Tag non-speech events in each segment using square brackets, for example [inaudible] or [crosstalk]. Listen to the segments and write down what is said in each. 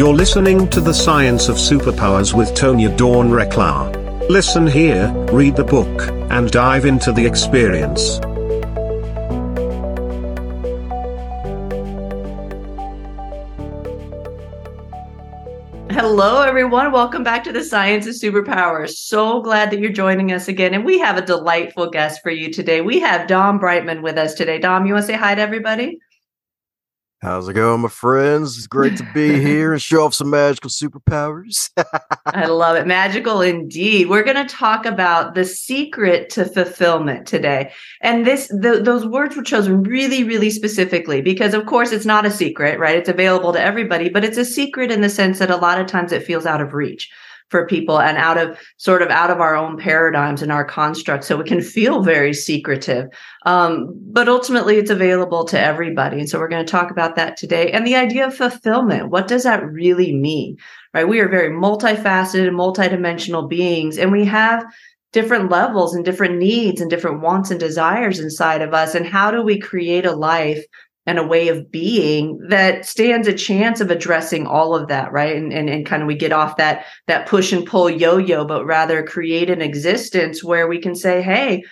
You're listening to The Science of Superpowers with Tonya Dawn Recla. Listen here, read the book, and dive into the experience. Hello, everyone. Welcome back to the Science of Superpowers. So glad that you're joining us again. And we have a delightful guest for you today. We have Dom Brightmon with us today. Dom, you want to say hi to everybody? How's it going, my friends? It's great to be [laughs] here and show off some magical superpowers. I love it. Magical indeed. We're going to talk about the secret to fulfillment today. And this the, those words were chosen really really specifically because of course it's not a secret, right? It's available to everybody, but it's a secret in the sense that a lot of times it feels out of reach for people and out of sort of out of our own paradigms and our constructs. So it can feel very secretive. Um, but ultimately it's available to everybody. And so we're going to talk about that today. And the idea of fulfillment. What does that really mean? Right? We are very multifaceted and multidimensional beings, and we have different levels and different needs and different wants and desires inside of us. And how do we create a life and a way of being that stands a chance of addressing all of that right and, and and kind of we get off that that push and pull yo-yo but rather create an existence where we can say hey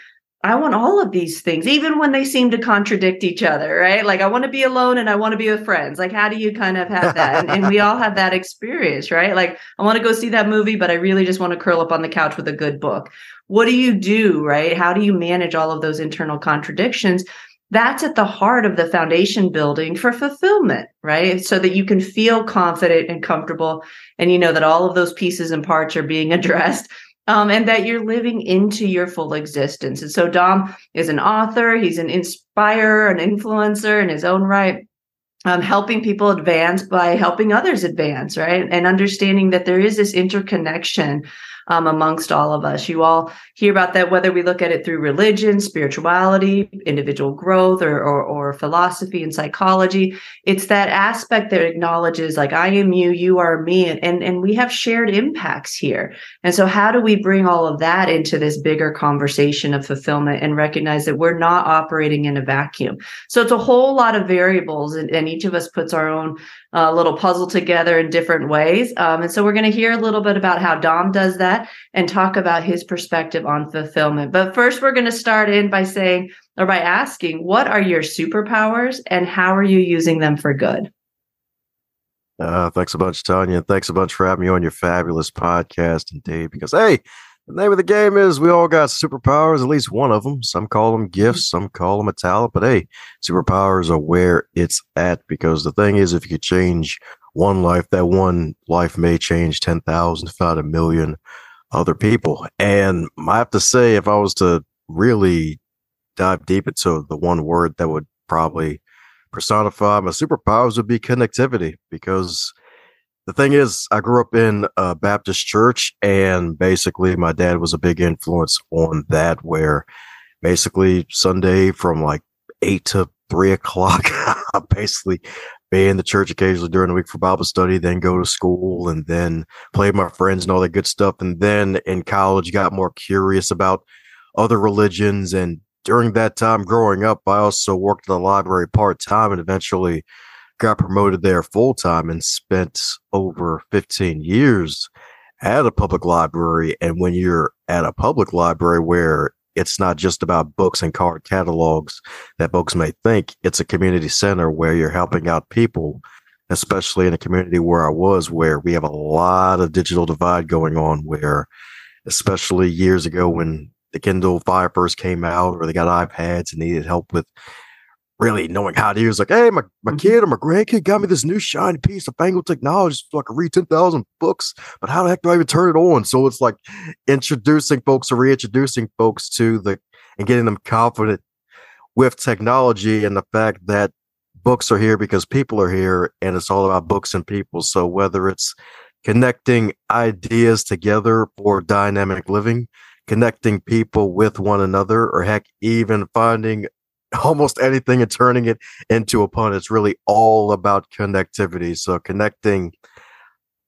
I want all of these things, even when they seem to contradict each other, right? Like, I want to be alone and I want to be with friends. Like, how do you kind of have that? and, and, we all have that experience, right? Like, I want to go see that movie, but I really just want to curl up on the couch with a good book. What do you do, right? How do you manage all of those internal contradictions that's at the heart of the foundation building for fulfillment, right? So that you can feel confident and comfortable and you know that all of those pieces and parts are being [laughs] addressed um, and that you're living into your full existence. And so Dom is an author, he's an inspirer, an influencer in his own right. Um, helping people advance by helping others advance, right? And understanding that there is this interconnection um, amongst all of us. You all hear about that, whether we look at it through religion, spirituality, individual growth, or, or, or philosophy and psychology. It's that aspect that acknowledges, like, I am you, you are me, and, and and we have shared impacts here. And so, how do we bring all of that into this bigger conversation of fulfillment and recognize that we're not operating in a vacuum? So, it's a whole lot of variables, and, and each of us puts our own uh, little puzzle together in different ways. Um, and so, we're going to hear a little bit about how Dom does that and talk about his perspective on fulfillment. But first, we're going to start in by saying or by asking, what are your superpowers and how are you using them for good? Uh, thanks a bunch, Tonya. Thanks a bunch for having me on your fabulous podcast, indeed. Because hey, the name of the game is we all got superpowers, at least one of them. Some call them gifts, some call them a talent. But hey, superpowers are where it's at. Because the thing is, if you could change one life, that one life may change 10,000, if not a million other people. And I have to say, if I was to really dive deep into the one word that would probably personify my superpowers would be connectivity because the thing is i grew up in a baptist church and basically my dad was a big influence on that where basically sunday from like eight to three [laughs] o'clock basically be in the church occasionally during the week for Bible study, then go to school and then play with my friends and all that good stuff. And then in college, got more curious about other religions. And during that time growing up, I also worked at the library part time and eventually got promoted there full time and spent over 15 years at a public library. And when you're at a public library where it's not just about books and card catalogs that folks may think. It's a community center where you're helping out people, especially in a community where I was, where we have a lot of digital divide going on, where especially years ago when the Kindle Fire first came out or they got iPads and needed help with really knowing how to use like, hey, my, my mm-hmm. kid or my grandkid got me this new shiny piece of fangled technology so I can read 10,000 books, but how the heck do I even turn it on? So it's like introducing folks or reintroducing folks to the and getting them confident with technology and the fact that books are here because people are here and it's all about books and people. So whether it's connecting ideas together for dynamic living, connecting people with one another, or heck, even finding almost anything and turning it into a pun. It's really all about connectivity. So connecting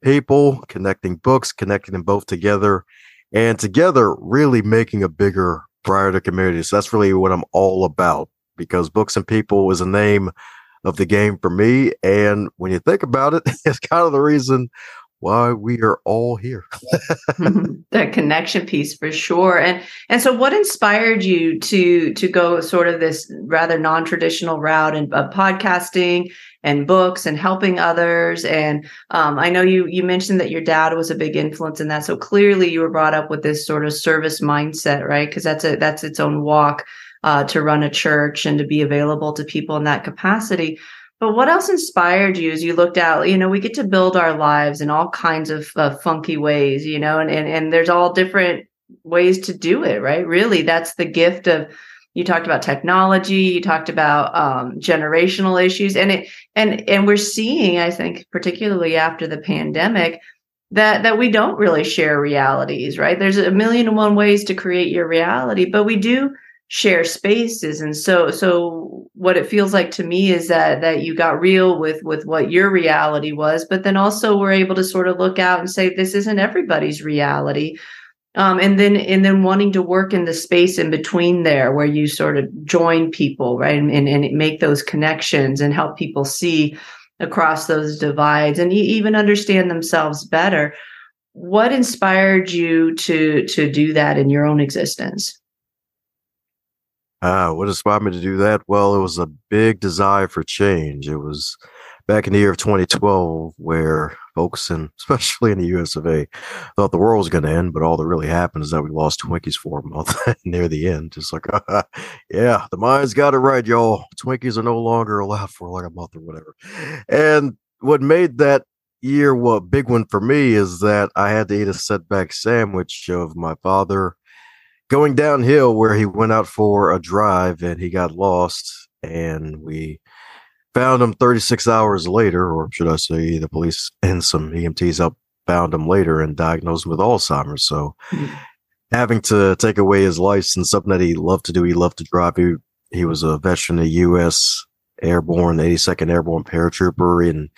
people, connecting books, connecting them both together, and together really making a bigger, brighter community. So that's really what I'm all about because books and people is a name of the game for me. And when you think about it, [laughs] it's kind of the reason why we are all here. that connection piece for sure. And and so what inspired you to to go sort of this rather non-traditional route and of podcasting and books and helping others? And um, i know you you mentioned that your dad was a big influence in that. So clearly you were brought up with this sort of service mindset right? Because that's a that's its own walk uh, to run a church and to be available to people in that capacity but what else inspired you as you looked out? You know, we get to build our lives in all kinds of uh, funky ways, you know, and, and and there's all different ways to do it, right? Really, that's the gift of you talked about technology you talked about um, generational issues and it and and we're seeing i think particularly after the pandemic that that we don't really share realities right there's a million and one ways to create your reality but we do share spaces. And so so what it feels like to me is that that you got real with with what your reality was but then also we're able to sort of look out and say this isn't everybody's reality. Um, and then and then wanting to work in the space in between there where you sort of join people right? And, and, and make those connections and help people see across those divides and even understand themselves better. What inspired you to to do that in your own existence Ah, what inspired me to do that? Well, it was a big desire for change. It was back in the year of 2012 where folks, [laughs] and especially in the US of A, thought the world was going to end, but all that really happened is that we lost Twinkies for a month [laughs] near the end. Just like, [laughs] yeah, the mind's got it right, y'all. Twinkies are no longer allowed for like a month or whatever. And what made that year what big one for me is that I had to eat a setback sandwich of my father going downhill where he went out for a drive and he got lost and we found him 36 hours later or should i say the police and some emts up found him later and diagnosed him with alzheimer's. So mm-hmm. having to take away his license something that he loved to do he loved to drive. He, he was a veteran of u.s airborne 82nd airborne paratrooper and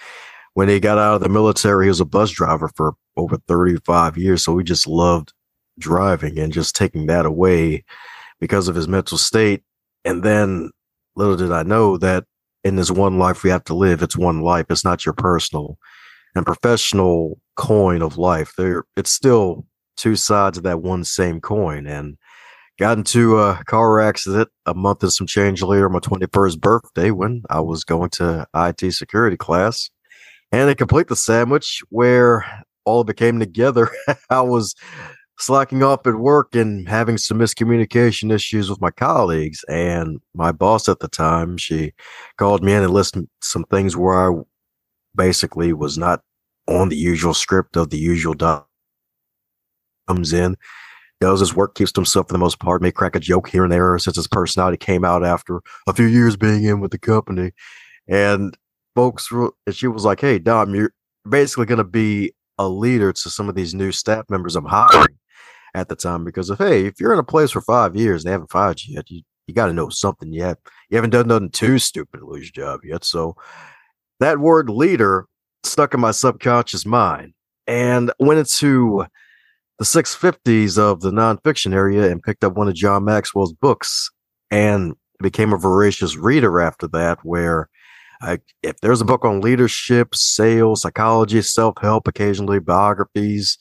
when he got out of the military he was a bus driver for over 35 years. So we just loved driving and just taking that away because of his mental state. And then little did I know that in this one life we have to live, it's one life. It's not your personal and professional coin of life. There, it's still two sides of that one same coin. And got into a car accident a month and some change later, my 21st birthday, when I was going to IT security class. And to complete the sandwich, where all of it came together, [laughs] I was slacking off at work and having some miscommunication issues with my colleagues. And my boss at the time, she called me in and listed some things where I basically was not on the usual script of the usual dot comes in, does his work, keeps to himself for the most part, may crack a joke here and there since his personality came out after a few years being in with the company. And folks, and she was like, Hey, Dom, you're basically going to be a leader to some of these new staff members I'm hiring at the time because if hey, if you're in a place for five years and they haven't fired you yet, you, you got to know something yet. You haven't done nothing too stupid to lose your job yet. So that word leader stuck in my subconscious mind. And went into the 650s of the nonfiction area and picked up one of John Maxwell's books and became a voracious reader after that, where I, if there's a book on leadership, sales, psychology, self help, occasionally biographies,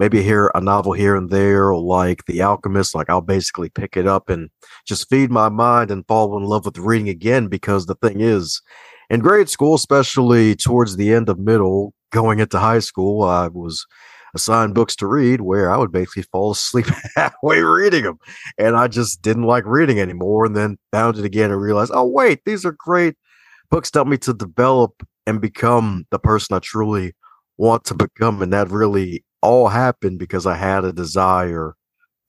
maybe hear a novel here and there, like The Alchemist. Like I'll basically pick it up and just feed my mind and fall in love with reading again. Because the thing is, in grade school, especially towards the end of middle, going into high school, I was assigned books to read where I would basically fall asleep [laughs] halfway reading them. And I just didn't like reading anymore. And then found it again and realized, oh, wait, these are great books to help me to develop and become the person I truly want to become. And that really all happened because I had a desire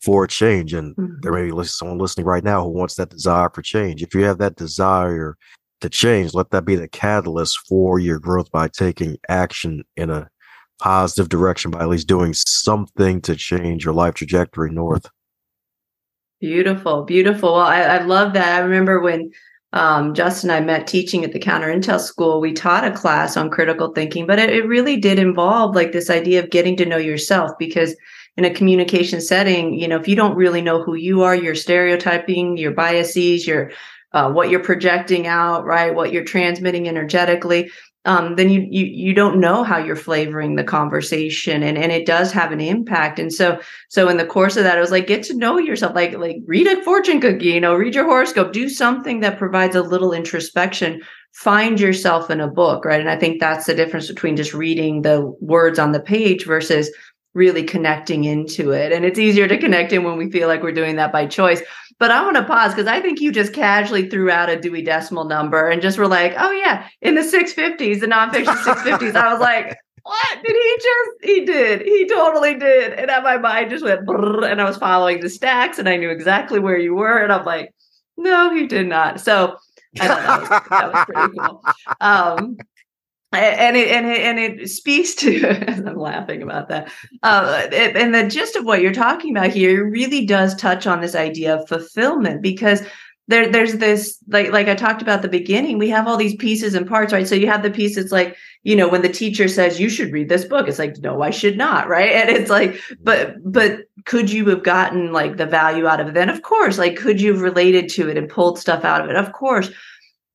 for change. And mm-hmm. there may be someone listening right now who wants that desire for change. If you have that desire to change, let that be the catalyst for your growth by taking action in a positive direction by at least doing something to change your life trajectory north. Beautiful, beautiful. Well, I, I love that. I remember when um, Justin and I met teaching at the Counter Intel School. We taught a class on critical thinking, but it, it really did involve like this idea of getting to know yourself because in a communication setting, you know, if you don't really know who you are, your stereotyping, your biases, your uh, what you're projecting out, right? What you're transmitting energetically um, then you, you you don't know how you're flavoring the conversation and and it does have an impact. And so so in the course of that it was like get to know yourself like like read a fortune cookie you know read your horoscope do something that provides a little introspection. Find yourself in a book right? And i think that's the difference between just reading the words on the page versus really connecting into it. And it's easier to connect in when we feel like we're doing that by choice but I want to pause because I think you just casually threw out a Dewey Decimal number and just were like, oh, yeah, in the 650s, the nonfiction 650s. I was like, [laughs] what did he just? He did. He totally did. And my mind just went, and I was following the stacks and I knew exactly where you were. And I'm like, no, he did not. So I don't know. that was pretty cool. Um, and it and it and it speaks to [laughs] i'm laughing about that. Uh, and the gist of what you're talking about here really does touch on this idea of fulfillment because there there's this like like i talked about the beginning we have all these pieces and parts right? So you have the piece that's like you know when the teacher says you should read this book it's like no i should not right? And it's like but but could you have gotten like the value out of it? Then of course like could you have related to it and pulled stuff out of it? Of course.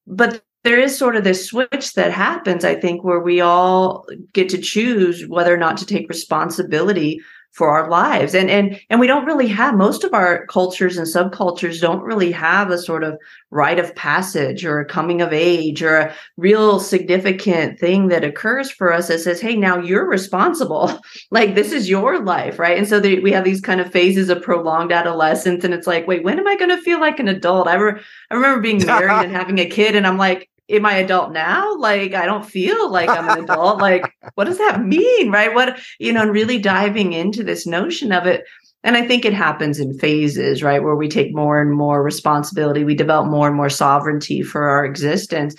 But there is sort of this switch that happens, I think, where we all get to choose whether or not to take responsibility for our lives. And and and we don't really have most of our cultures and subcultures don't really have a sort of rite of passage or a coming of age or a real significant thing that occurs for us that says, hey, now you're responsible. [laughs] like this is your life, right? And so they, we have these kind of phases of prolonged adolescence. And it's like, wait, when am I going to feel like an adult? I, re- I remember being married and [laughs] having a kid, and I'm like, am I adult now? Like, I don't feel like I'm an adult. [laughs] like, what does that mean? Right. What, you know, and really diving into this notion of it. And I think it happens in phases, right? Where we take more and more responsibility, we develop more and more sovereignty for our existence.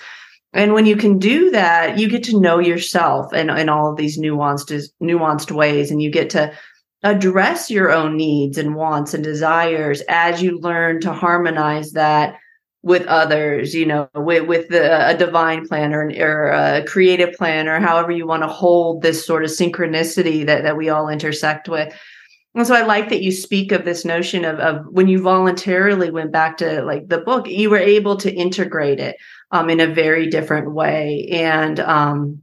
And when you can do that, you get to know yourself and in all of these nuanced, nuanced ways, and you get to address your own needs and wants and desires as you learn to harmonize that with others, you know, with, with the, a divine plan or, or a creative plan or however you want to hold this sort of synchronicity that, that we all intersect with. And so I like that you speak of this notion of, of when you voluntarily went back to like the book, you were able to integrate it um, in a very different way. And, um,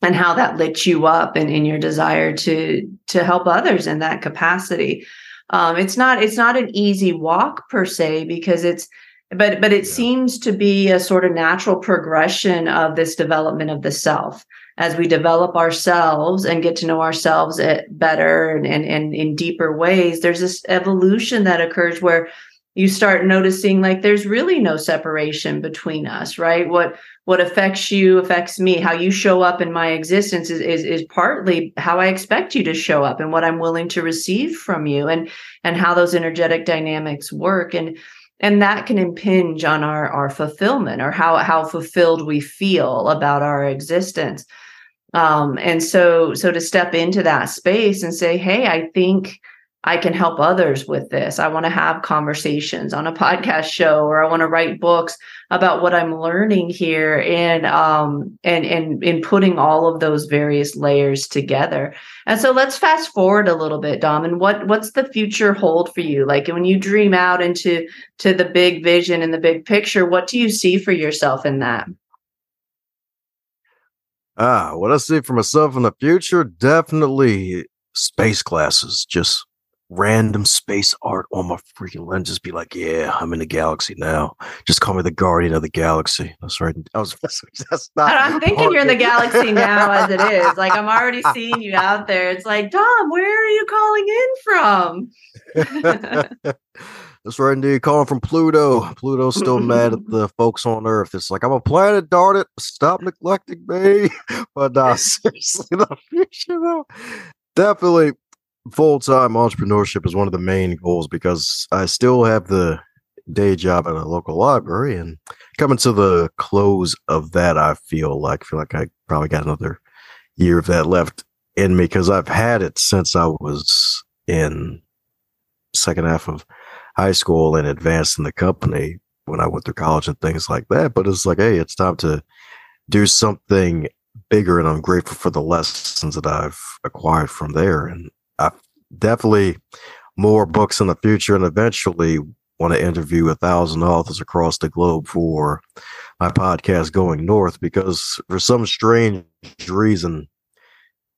and how that lit you up and in, your desire to to help others in that capacity. Um, it's not it's not an easy walk per se because it's but but it yeah. seems to be a sort of natural progression of this development of the self. As we develop ourselves and get to know ourselves eh, better and, and, and in deeper ways there's this evolution that occurs where you start noticing like there's really no separation between us right? What what affects you affects me. How you show up in my existence is, is is partly how i expect you to show up and what i'm willing to receive from you and and how those energetic dynamics work. And and that can impinge on our our fulfillment or how how fulfilled we feel about our existence. Um and so so to step into that space and say hey i think I can help others with this. I want to have conversations on a [laughs] podcast show or I want to write books about what I'm learning here and um and and in putting all of those various layers together. And so let's fast forward a little bit, Dom, and what what's the future hold for you? Like when you dream out into to the big vision and the big picture, what do you see for yourself in that? Ah, what I see for myself in the future, definitely space classes. Just random space art on my freaking lens. Just be like, yeah, I'm in the galaxy now. Just call me the guardian of the galaxy. That's right. I was [laughs] that's not. I'm thinking you're in the galaxy now, as it is. Like I'm already [laughs] seeing you out there. It's like, Dom, where are you calling in from? [laughs] That's right, indeed. Calling from Pluto. Pluto's still mad at the folks on Earth. It's like I'm a planet, darn it. Stop neglecting me. But uh, seriously, the future though, definitely full time entrepreneurship is one of the main goals because I still have the day job at a local library and coming to the close of that I feel like feel like I probably got another year of that left in me because I've had it since I was in second half of high school and advanced in the company when I went through college and things like that. But it's like, hey, it's time to do something bigger and I'm grateful for the lessons that I've acquired from there. And definitely more books in the future and eventually want to interview a thousand authors across the globe for my podcast going north because for some strange reason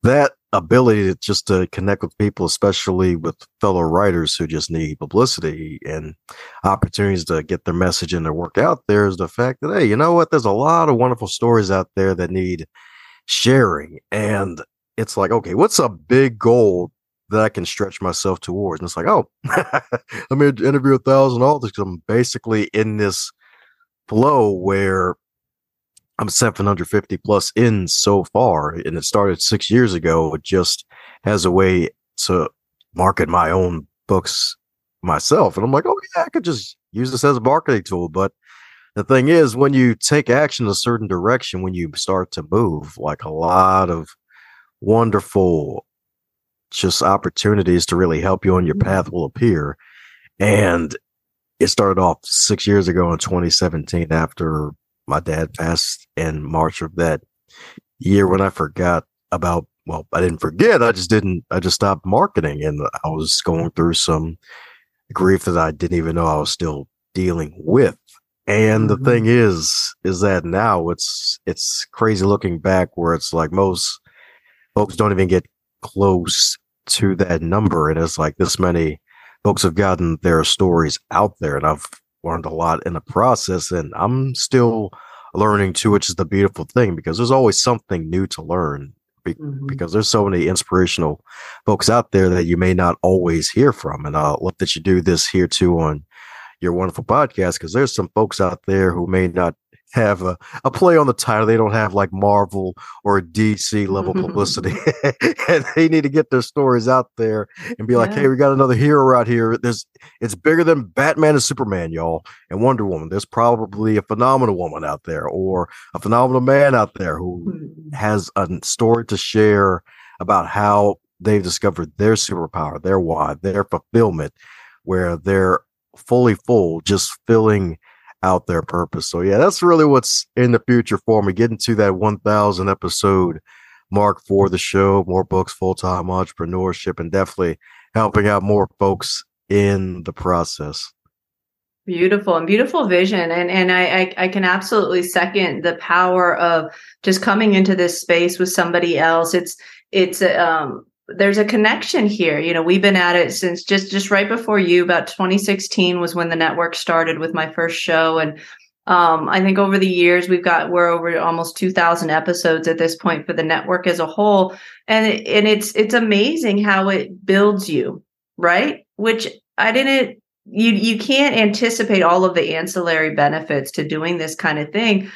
that ability to just to connect with people especially with fellow writers who just need publicity and opportunities to get their message and their work out there is the fact that hey you know what? There's a lot of wonderful stories out there that need sharing and it's like okay what's a big goal that I can stretch myself towards. And it's like, oh, [laughs] let me interview a thousand authors because I'm basically in this flow where I'm 750 plus in so far. And it started six years ago, just as a way to market my own books myself. And I'm like, oh, yeah, I could just use this as a marketing tool. But the thing is, when you take action in a certain direction, when you start to move, like a lot of wonderful just opportunities to really help you on your path will appear. And it started off six years ago in 2017 after my dad passed in March of that year when I forgot about, well, I didn't forget. I just didn't, I just stopped marketing and I was going through some grief that I didn't even know I was still dealing with. And the mm-hmm. thing is, is that now it's, it's crazy looking back where it's like most folks don't even get close to that number. And it's like this many folks have gotten their stories out there, and I've learned a lot in the process. And I'm still learning too, which is the beautiful thing because there's always something new to learn. mm-hmm. Because there's so many inspirational folks out there that you may not always hear from, and I love that you do this here too on your wonderful podcast because there's some folks out there who may not have a, a play on the title. They don't have like Marvel or DC level [laughs] publicity. [laughs] and they need to get their stories out there and be yeah. like, hey, we got another hero out here. There's it's bigger than Batman and Superman, y'all, and Wonder Woman. There's probably a phenomenal woman out there or a phenomenal man out there who mm-hmm. has a story to share about how they've discovered their superpower, their why, their fulfillment, where they're fully full, just filling out their purpose. So yeah, that's really what's in the future for me. Getting to that 1000 episode mark for the show, more books, full time entrepreneurship, and definitely helping out more folks in the process. Beautiful and beautiful vision, and and I, I I can absolutely second the power of just coming into this space with somebody else. It's it's um there's a connection here. You know we've been at it since just just right before you about 2016 was when the network started with my first show. And um, i think over the years we've got we're over almost 2000 episodes at this point for the network as a whole. And it, and it's it's amazing how it builds you right? Which i didn't you you can't anticipate all of the ancillary benefits to doing this kind of thing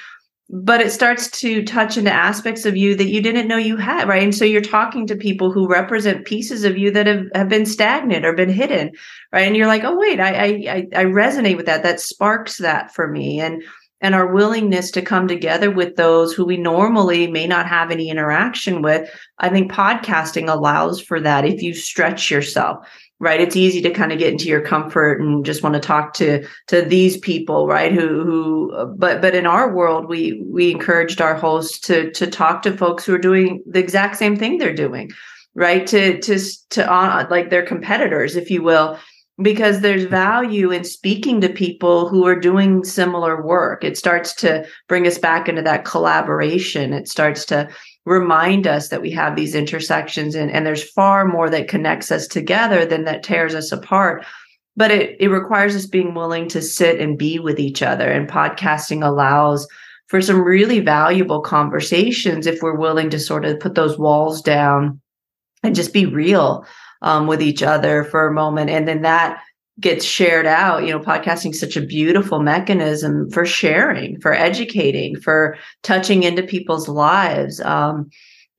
but it starts to touch into aspects of you that you didn't know you had right? And so you're talking to people who represent pieces of you that have, have been stagnant or been hidden right? And you're like oh wait I, I i resonate with that. That sparks that for me. And and our willingness to come together with those who we normally may not have any interaction with i think podcasting allows for that if you stretch yourself right? It's easy to kind of get into your comfort and just want to talk to to these people right? Who who but but in our world we we encouraged our hosts to to talk to folks who are doing the exact same thing they're doing right? To to to uh, like their competitors if you will because there's value in speaking to people who are doing similar work. It starts to bring us back into that collaboration. It starts to remind us that we have these intersections and, and there's far more that connects us together than that tears us apart. But it, it requires us being willing to sit and be with each other and podcasting allows for some really valuable conversations if we're willing to sort of put those walls down and just be real um, with each other for a moment. And then that gets shared out. You know podcasting is such a beautiful mechanism for sharing for educating for touching into people's lives. Um,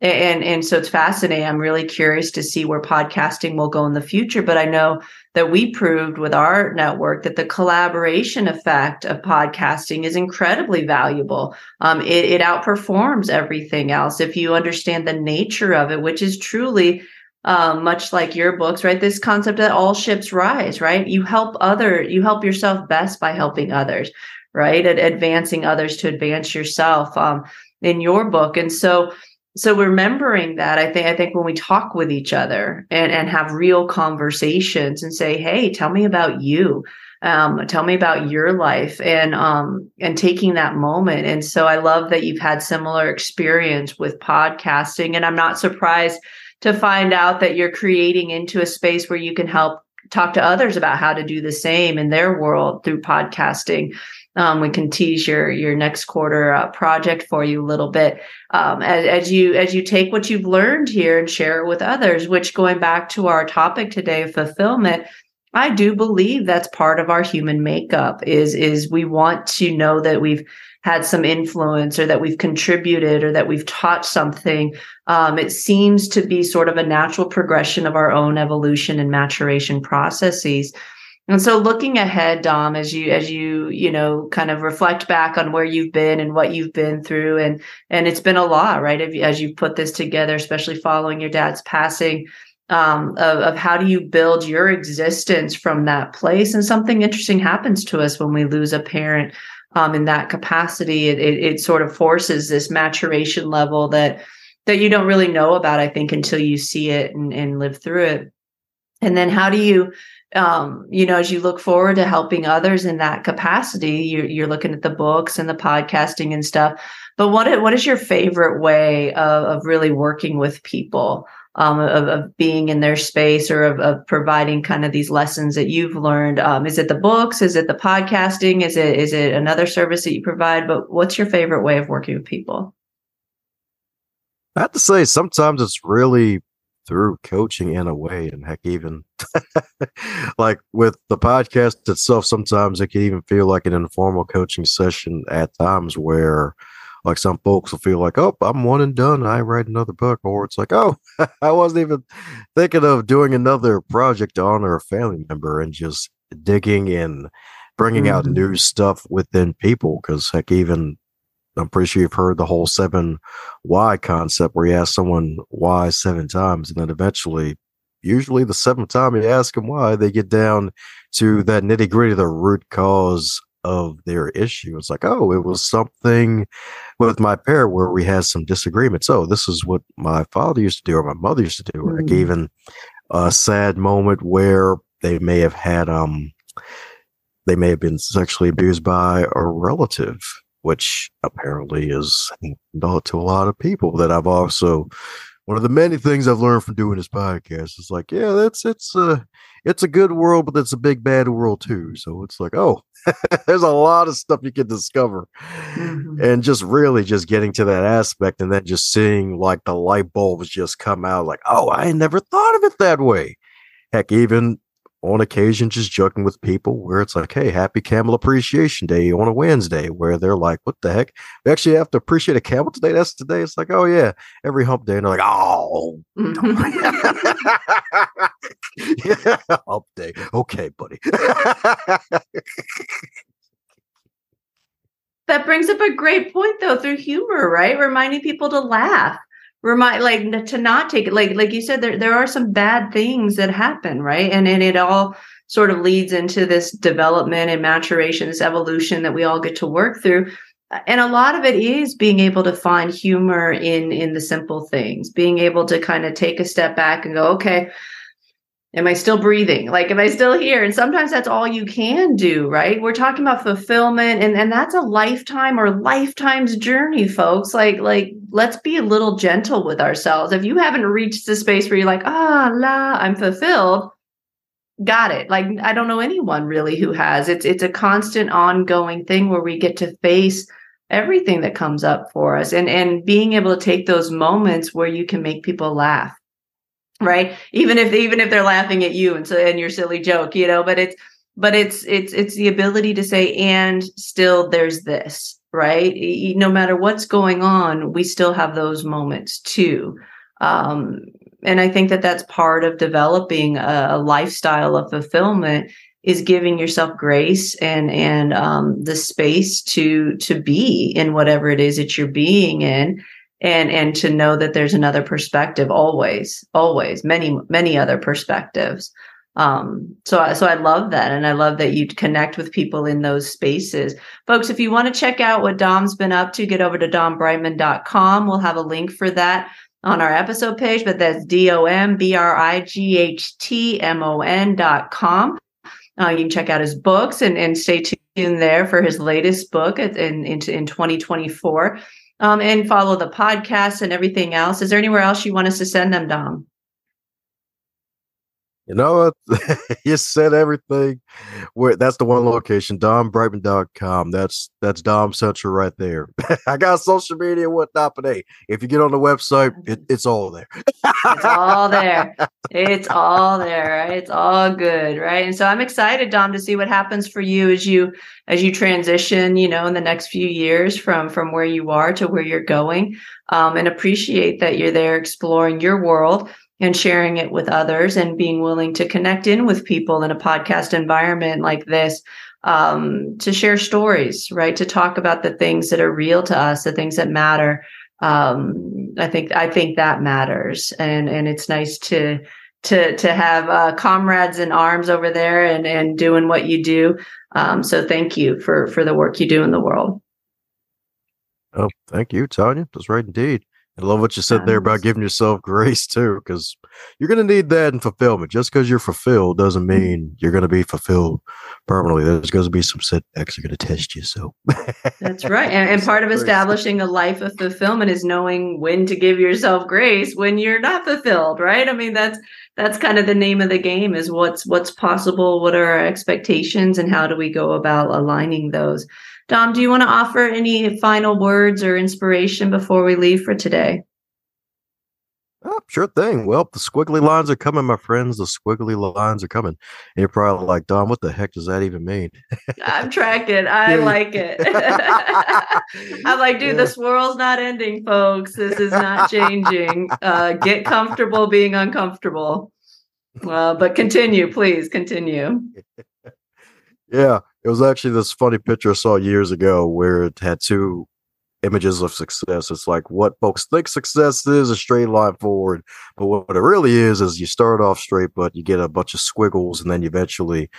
and and so it's fascinating. I'm really curious to see where podcasting will go in the future but i know that we proved with our network that the collaboration effect of podcasting is incredibly valuable. Um, it, it outperforms everything else. If you understand the nature of it which is truly um, much like your books, right? This concept that all ships rise, right? You help other, you help yourself best by helping others, right? And advancing others to advance yourself um, in your book. And so, so remembering that, I think, I think when we talk with each other and, and have real conversations and say, Hey, tell me about you. um, tell me about your life and um, and taking that moment and so i love that you've had similar experience with podcasting and i'm not surprised to find out that you're creating into a space where you can help talk to others about how to do the same in their world through podcasting um, we can tease your your next quarter uh, project for you a little bit um, as, as you as you take what you've learned here and share it with others. Which going back to our topic today, fulfillment. I do believe that's part of our human makeup. Is is we want to know that we've had some influence or that we've contributed or that we've taught something. Um, it seems to be sort of a natural progression of our own evolution and maturation processes. And so looking ahead, Dom, as you as you, you know, kind of reflect back on where you've been and what you've been through and and it's been a lot, right? As you put this together, especially following your dad's passing, um, of, of how do you build your existence from that place? And something interesting happens to us when we lose a parent um, in that capacity. It, it, it sort of forces this maturation level that that you don't really know about, I think, until you see it and, and live through it. And then how do you um, you know, as you look forward to helping others in that capacity, you're, you're looking at the books and the podcasting and stuff. But what what is your favorite way of, of really working with people, um, of, of being in their space, or of, of providing kind of these lessons that you've learned? Um, is it the books? Is it the podcasting? Is it is it another service that you provide? But what's your favorite way of working with people? I have to say, sometimes it's really through coaching in a way and heck even [laughs] like with the podcast itself sometimes it can even feel like an informal coaching session at times where like some folks will feel like oh i'm one and done i write another book or it's like oh [laughs] i wasn't even thinking of doing another project to honor a family member and just digging in bringing mm-hmm. out new stuff within people because heck even I'm pretty sure you've heard the whole seven why concept where you ask someone why seven times, and then eventually, usually the seventh time you ask them why, they get down to that nitty gritty, the root cause of their issue. It's like, oh, it was something with my parent where we had some disagreements. Oh, this is what my father used to do or my mother used to do. Mm-hmm. even a sad moment where they may have had um they may have been sexually abused by a relative which apparently is known to a lot of people that I've also one of the many things I've learned from doing this podcast is like, yeah, that's it's a it's a good world, but it's a big bad world too. So it's like, oh, [laughs] there's a lot of stuff you can discover. Mm-hmm. And just really just getting to that aspect and then just seeing like the light bulbs just come out like, oh, I never thought of it that way. Heck, even on occasion just joking with people where it's like, hey, happy camel appreciation day on a Wednesday, where they're like, what the heck? We actually have to appreciate a camel today. That's today. It's like, oh yeah, every hump day. And they're like, oh [laughs] [laughs] yeah, hump day. Okay, buddy. that brings up a great point though through humor, right? Reminding people to laugh remind like to not take it like like you said there there are some bad things that happen right? And and it all sort of leads into this development and maturation this evolution that we all get to work through. And a lot of it is being able to find humor in in the simple things being able to kind of take a step back and go okay am i still breathing? Like am i still here? And sometimes that's all you can do right? We're talking about fulfillment and and that's a lifetime or lifetime's journey folks. Like like let's be a little gentle with ourselves. If you haven't reached the space where you're like ah la i'm fulfilled got it. Like i don't know anyone really who has. It's it's a constant ongoing thing where we get to face everything that comes up for us. And and being able to take those moments where you can make people laugh right? Even if even if they're laughing at you and so and your silly joke you know but it's but it's it's it's the ability to say and still there's this right? No matter what's going on we still have those moments too. Um and i think that that's part of developing a, a lifestyle of fulfillment is giving yourself grace and and um the space to to be in whatever it is that you're being in and and to know that there's another perspective always always many many other perspectives. Um so so i love that and i love that you connect with people in those spaces. Folks if you want to check out what dom's been up to get over to dombrightmon.com we'll have a link for that on our episode page but that's d-o-m-b-r-i-g-h-t-m-o-n dot com. Uh, you can check out his books and, and stay tuned there for his latest book in, in, in 2024. Um, and follow the podcast and everything else. Is there anywhere else you want us to send them, Dom? You know what? [laughs] you said everything. Where that's the one location, dombrightmon.com. That's that's Dom Central right there. [laughs] I got social media and whatnot, but hey, if you get on the website, it, it's all there. it's all there. [laughs] It's all there, right? It's all good, right? And so I'm excited, Dom, to see what happens for you as you as you transition, you know, in the next few years from from where you are to where you're going. Um, and appreciate that you're there exploring your world and sharing it with others and being willing to connect in with people in a podcast environment like this um, to share stories, right? To talk about the things that are real to us, the things that matter. Um, I think I think that matters, and and it's nice to to to have uh, comrades in arms over there and and doing what you do. Um, so thank you for for the work you do in the world. Oh, thank you, Tonya. That's right indeed. I love what you said there about giving yourself grace too, because you're going to need that in fulfillment. Just because you're fulfilled doesn't mm-hmm. mean you're going to be fulfilled permanently. There's going to be some setbacks are going to test you. So that's right. [laughs] And, and part of establishing a life of fulfillment is knowing when to give yourself grace when you're not fulfilled, right? I mean, that's that's kind of the name of the game is what's what's possible, what are our expectations, and how do we go about aligning those. Dom, do you want to offer any final words or inspiration before we leave for today? Oh, sure thing. Well, the squiggly lines are coming, my friends. The squiggly lines are coming. And you're probably like, Dom, what the heck does that even mean? I'm [laughs] tracking. I like it. [laughs] I'm like, dude, yeah. the swirl's not ending, folks. This is not changing. Uh, get comfortable being uncomfortable. Uh, but continue, please continue. [laughs] yeah. It was actually this funny picture I saw years ago where it had two images of success. It's like what folks think success is a straight line forward, but what it really is is you start off straight, but you get a bunch of squiggles and then you eventually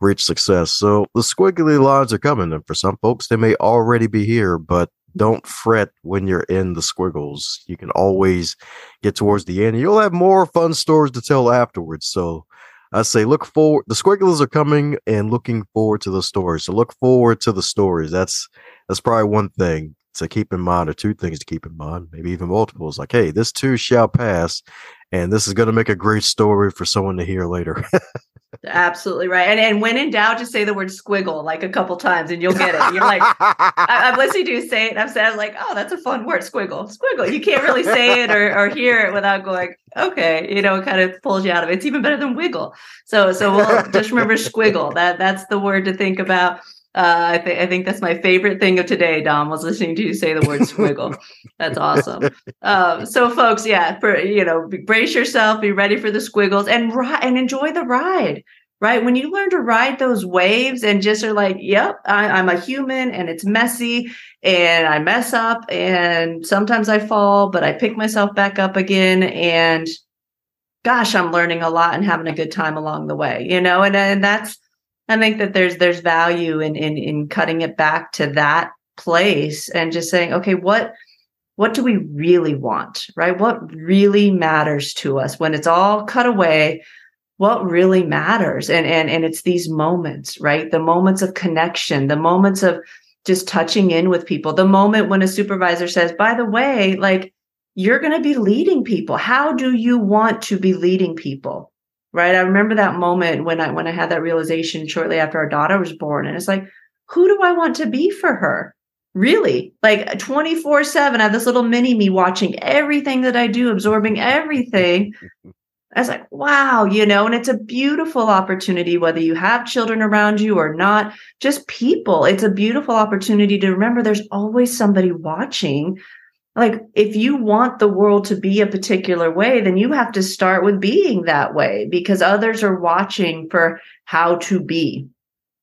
reach success. So the squiggly lines are coming, and for some folks, they may already be here, but don't fret when you're in the squiggles. You can always get towards the end. And you'll have more fun stories to tell afterwards. So I say look forward. The squigglers are coming and looking forward to the stories. So look forward to the stories. That's that's probably one thing to keep in mind, or two things to keep in mind, maybe even multiples. Like, hey, this too shall pass, and this is going to make a great story for someone to hear later. [laughs] Absolutely right. And and when in doubt, just say the word squiggle like a couple times and you'll get it. You're like, I, am listening to you say it. And I'm saying like, oh, that's a fun word, squiggle, squiggle. You can't really say it or, or hear it without going, okay, you know, it kind of pulls you out of it. It's even better than wiggle. So so we'll just remember squiggle. That that's the word to think about. Uh, I think I think that's my favorite thing of today. Dom was listening to you say the word [laughs] squiggle. that's awesome. Um, so, folks, yeah, for you know, brace yourself, be ready for the squiggles, and ri- and enjoy the ride. Right when you learn to ride those waves and just are like, "Yep, I, I'm a human, and it's messy, and I mess up, and sometimes I fall, but I pick myself back up again, and gosh, I'm learning a lot and having a good time along the way." You know, and and that's I think that there's there's value in in in cutting it back to that place and just saying, okay, what what do we really want? Right? What really matters to us when it's all cut away? What really matters? And and and it's these moments, right? The moments of connection, the moments of just touching in with people. The moment when a supervisor says, by the way, like you're going to be leading people. How do you want to be leading people? Right? I remember that moment when I when I had that realization shortly after our daughter was born, and it's like, who do I want to be for her? Really, like 24 7, I have this little mini me watching everything that I do, absorbing everything. [laughs] I was like, wow, you know, and it's a beautiful opportunity, whether you have children around you or not, just people. It's a beautiful opportunity to remember there's always somebody watching like if you want the world to be a particular way then you have to start with being that way because others are watching for how to be.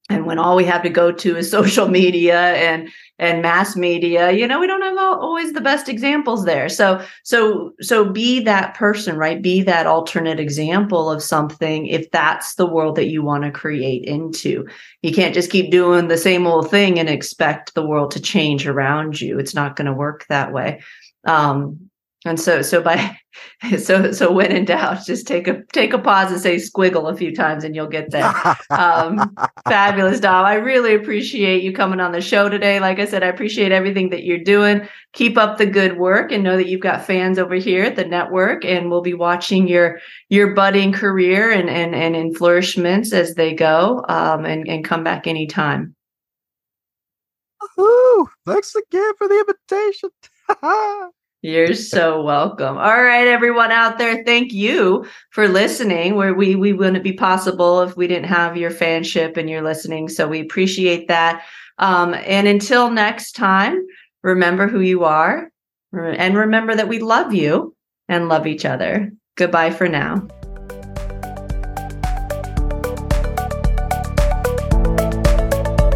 And when all we have to go to is [laughs] social media and and mass media you know we don't have always the best examples there. So so so be that person right? Be that alternate example of something if that's the world that you want to create into. You can't just keep doing the same old thing and expect the world to change around you. It's not going to work that way. Um and so so by [laughs] So so when in doubt, just take a take a pause and say squiggle a few times, and you'll get there. Um, [laughs] fabulous, Dom. I really appreciate you coming on the show today. Like I said, I appreciate everything that you're doing. Keep up the good work, and know that you've got fans over here at the network, and we'll be watching your your budding career and and and in flourishments as they go, um, and and come back anytime. Ooh, thanks again for the invitation. [laughs] You're so welcome. All right, everyone out there, thank you for listening. Where we we wouldn't be possible if we didn't have your fanship and your listening. So we appreciate that. Um, and until next time, remember who you are, and remember that we love you and love each other. Goodbye for now.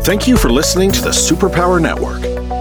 Thank you for listening to the Superpower Network.